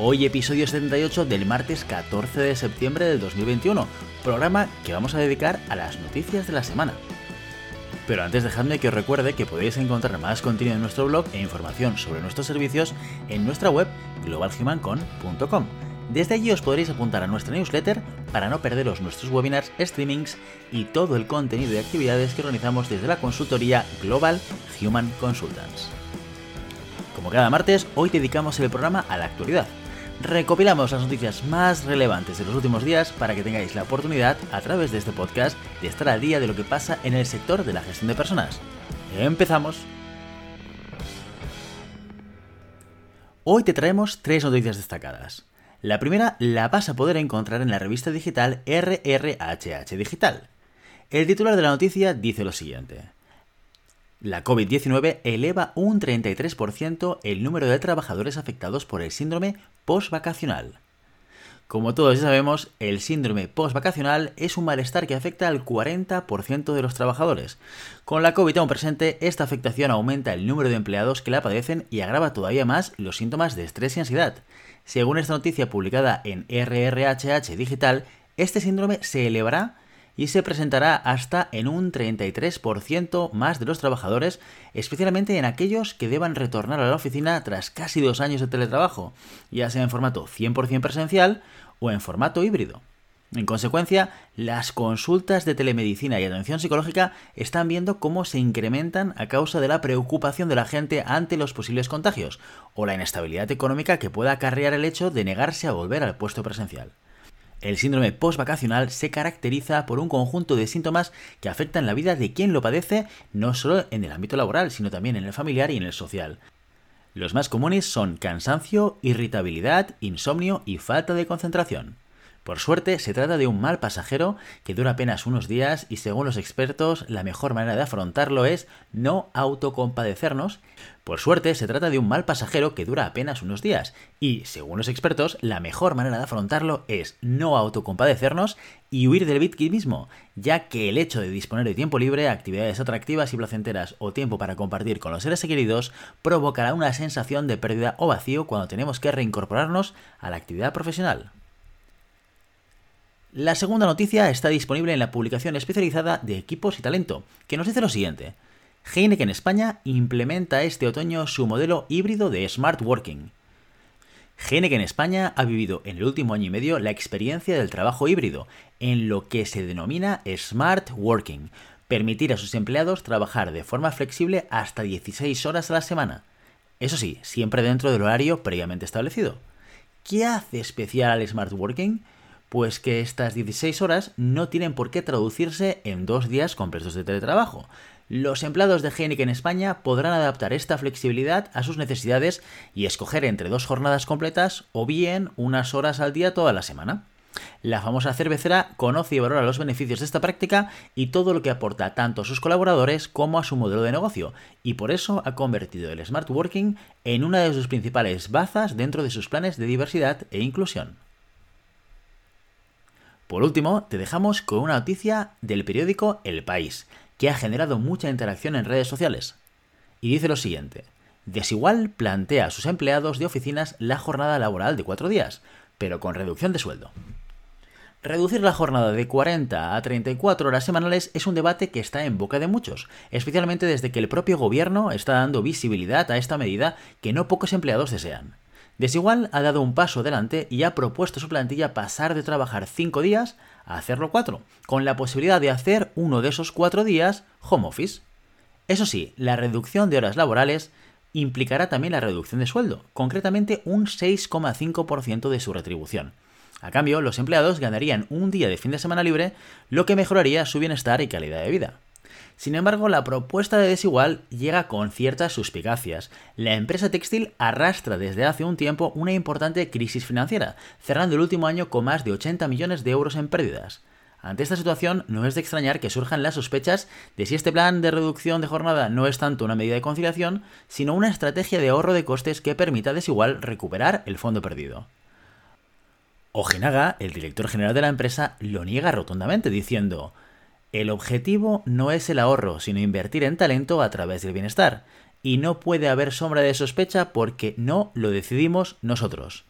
Hoy episodio 78 del martes 14 de septiembre del 2021, programa que vamos a dedicar a las noticias de la semana. Pero antes dejadme que os recuerde que podéis encontrar más contenido en nuestro blog e información sobre nuestros servicios en nuestra web globalhumancon.com. Desde allí os podréis apuntar a nuestra newsletter para no perderos nuestros webinars, streamings y todo el contenido y actividades que organizamos desde la consultoría Global Human Consultants. Como cada martes, hoy dedicamos el programa a la actualidad. Recopilamos las noticias más relevantes de los últimos días para que tengáis la oportunidad, a través de este podcast, de estar al día de lo que pasa en el sector de la gestión de personas. Empezamos. Hoy te traemos tres noticias destacadas. La primera la vas a poder encontrar en la revista digital RRHH Digital. El titular de la noticia dice lo siguiente. La COVID-19 eleva un 33% el número de trabajadores afectados por el síndrome postvacacional. Como todos ya sabemos, el síndrome postvacacional es un malestar que afecta al 40% de los trabajadores. Con la COVID aún presente, esta afectación aumenta el número de empleados que la padecen y agrava todavía más los síntomas de estrés y ansiedad. Según esta noticia publicada en RRHH Digital, este síndrome se elevará y se presentará hasta en un 33% más de los trabajadores, especialmente en aquellos que deban retornar a la oficina tras casi dos años de teletrabajo, ya sea en formato 100% presencial o en formato híbrido. En consecuencia, las consultas de telemedicina y atención psicológica están viendo cómo se incrementan a causa de la preocupación de la gente ante los posibles contagios o la inestabilidad económica que pueda acarrear el hecho de negarse a volver al puesto presencial. El síndrome postvacacional se caracteriza por un conjunto de síntomas que afectan la vida de quien lo padece no solo en el ámbito laboral, sino también en el familiar y en el social. Los más comunes son cansancio, irritabilidad, insomnio y falta de concentración. Por suerte, se trata de un mal pasajero que dura apenas unos días y según los expertos, la mejor manera de afrontarlo es no autocompadecernos. Por suerte, se trata de un mal pasajero que dura apenas unos días y, según los expertos, la mejor manera de afrontarlo es no autocompadecernos y huir del victimismo, ya que el hecho de disponer de tiempo libre, actividades atractivas y placenteras o tiempo para compartir con los seres queridos provocará una sensación de pérdida o vacío cuando tenemos que reincorporarnos a la actividad profesional. La segunda noticia está disponible en la publicación especializada de Equipos y Talento, que nos dice lo siguiente. Heineken España implementa este otoño su modelo híbrido de Smart Working. Heineken España ha vivido en el último año y medio la experiencia del trabajo híbrido, en lo que se denomina Smart Working, permitir a sus empleados trabajar de forma flexible hasta 16 horas a la semana. Eso sí, siempre dentro del horario previamente establecido. ¿Qué hace especial al Smart Working? Pues que estas 16 horas no tienen por qué traducirse en dos días completos de teletrabajo. Los empleados de Genic en España podrán adaptar esta flexibilidad a sus necesidades y escoger entre dos jornadas completas o bien unas horas al día toda la semana. La famosa cervecera conoce y valora los beneficios de esta práctica y todo lo que aporta tanto a sus colaboradores como a su modelo de negocio, y por eso ha convertido el Smart Working en una de sus principales bazas dentro de sus planes de diversidad e inclusión. Por último, te dejamos con una noticia del periódico El País, que ha generado mucha interacción en redes sociales. Y dice lo siguiente. Desigual plantea a sus empleados de oficinas la jornada laboral de cuatro días, pero con reducción de sueldo. Reducir la jornada de 40 a 34 horas semanales es un debate que está en boca de muchos, especialmente desde que el propio gobierno está dando visibilidad a esta medida que no pocos empleados desean. Desigual ha dado un paso adelante y ha propuesto a su plantilla pasar de trabajar 5 días a hacerlo 4, con la posibilidad de hacer uno de esos 4 días home office. Eso sí, la reducción de horas laborales implicará también la reducción de sueldo, concretamente un 6,5% de su retribución. A cambio, los empleados ganarían un día de fin de semana libre, lo que mejoraría su bienestar y calidad de vida. Sin embargo, la propuesta de Desigual llega con ciertas suspicacias. La empresa textil arrastra desde hace un tiempo una importante crisis financiera, cerrando el último año con más de 80 millones de euros en pérdidas. Ante esta situación, no es de extrañar que surjan las sospechas de si este plan de reducción de jornada no es tanto una medida de conciliación, sino una estrategia de ahorro de costes que permita desigual recuperar el fondo perdido. Ojinaga, el director general de la empresa, lo niega rotundamente, diciendo el objetivo no es el ahorro, sino invertir en talento a través del bienestar. Y no puede haber sombra de sospecha porque no lo decidimos nosotros.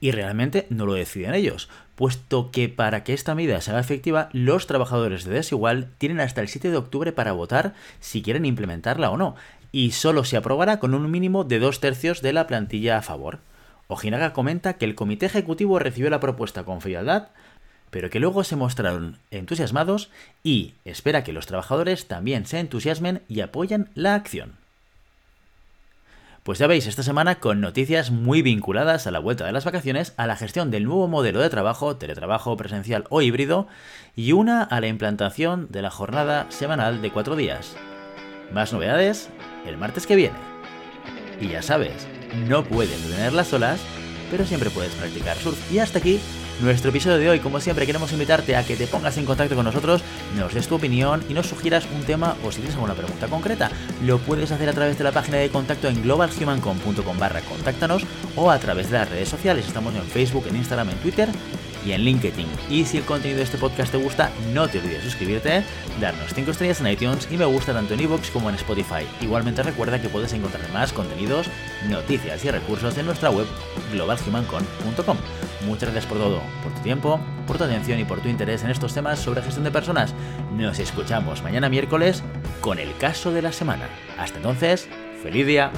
Y realmente no lo deciden ellos, puesto que para que esta medida sea efectiva, los trabajadores de Desigual tienen hasta el 7 de octubre para votar si quieren implementarla o no, y solo se aprobará con un mínimo de dos tercios de la plantilla a favor. Ojinaga comenta que el comité ejecutivo recibió la propuesta con frialdad, pero que luego se mostraron entusiasmados y espera que los trabajadores también se entusiasmen y apoyen la acción. Pues ya veis, esta semana con noticias muy vinculadas a la vuelta de las vacaciones, a la gestión del nuevo modelo de trabajo, teletrabajo presencial o híbrido, y una a la implantación de la jornada semanal de cuatro días. Más novedades el martes que viene. Y ya sabes, no puedes tenerlas solas, pero siempre puedes practicar surf. Y hasta aquí nuestro episodio de hoy. Como siempre, queremos invitarte a que te pongas en contacto con nosotros, nos des tu opinión y nos sugieras un tema o si tienes alguna pregunta concreta. Lo puedes hacer a través de la página de contacto en globalhumancom.com barra contáctanos o a través de las redes sociales. Estamos en Facebook, en Instagram, en Twitter y en LinkedIn. Y si el contenido de este podcast te gusta, no te olvides de suscribirte, darnos 5 estrellas en iTunes y me gusta tanto en iVoox como en Spotify. Igualmente recuerda que puedes encontrar más contenidos, noticias y recursos en nuestra web globalhumancon.com. Muchas gracias por todo, por tu tiempo, por tu atención y por tu interés en estos temas sobre gestión de personas. Nos escuchamos mañana miércoles con el caso de la semana. Hasta entonces, feliz día.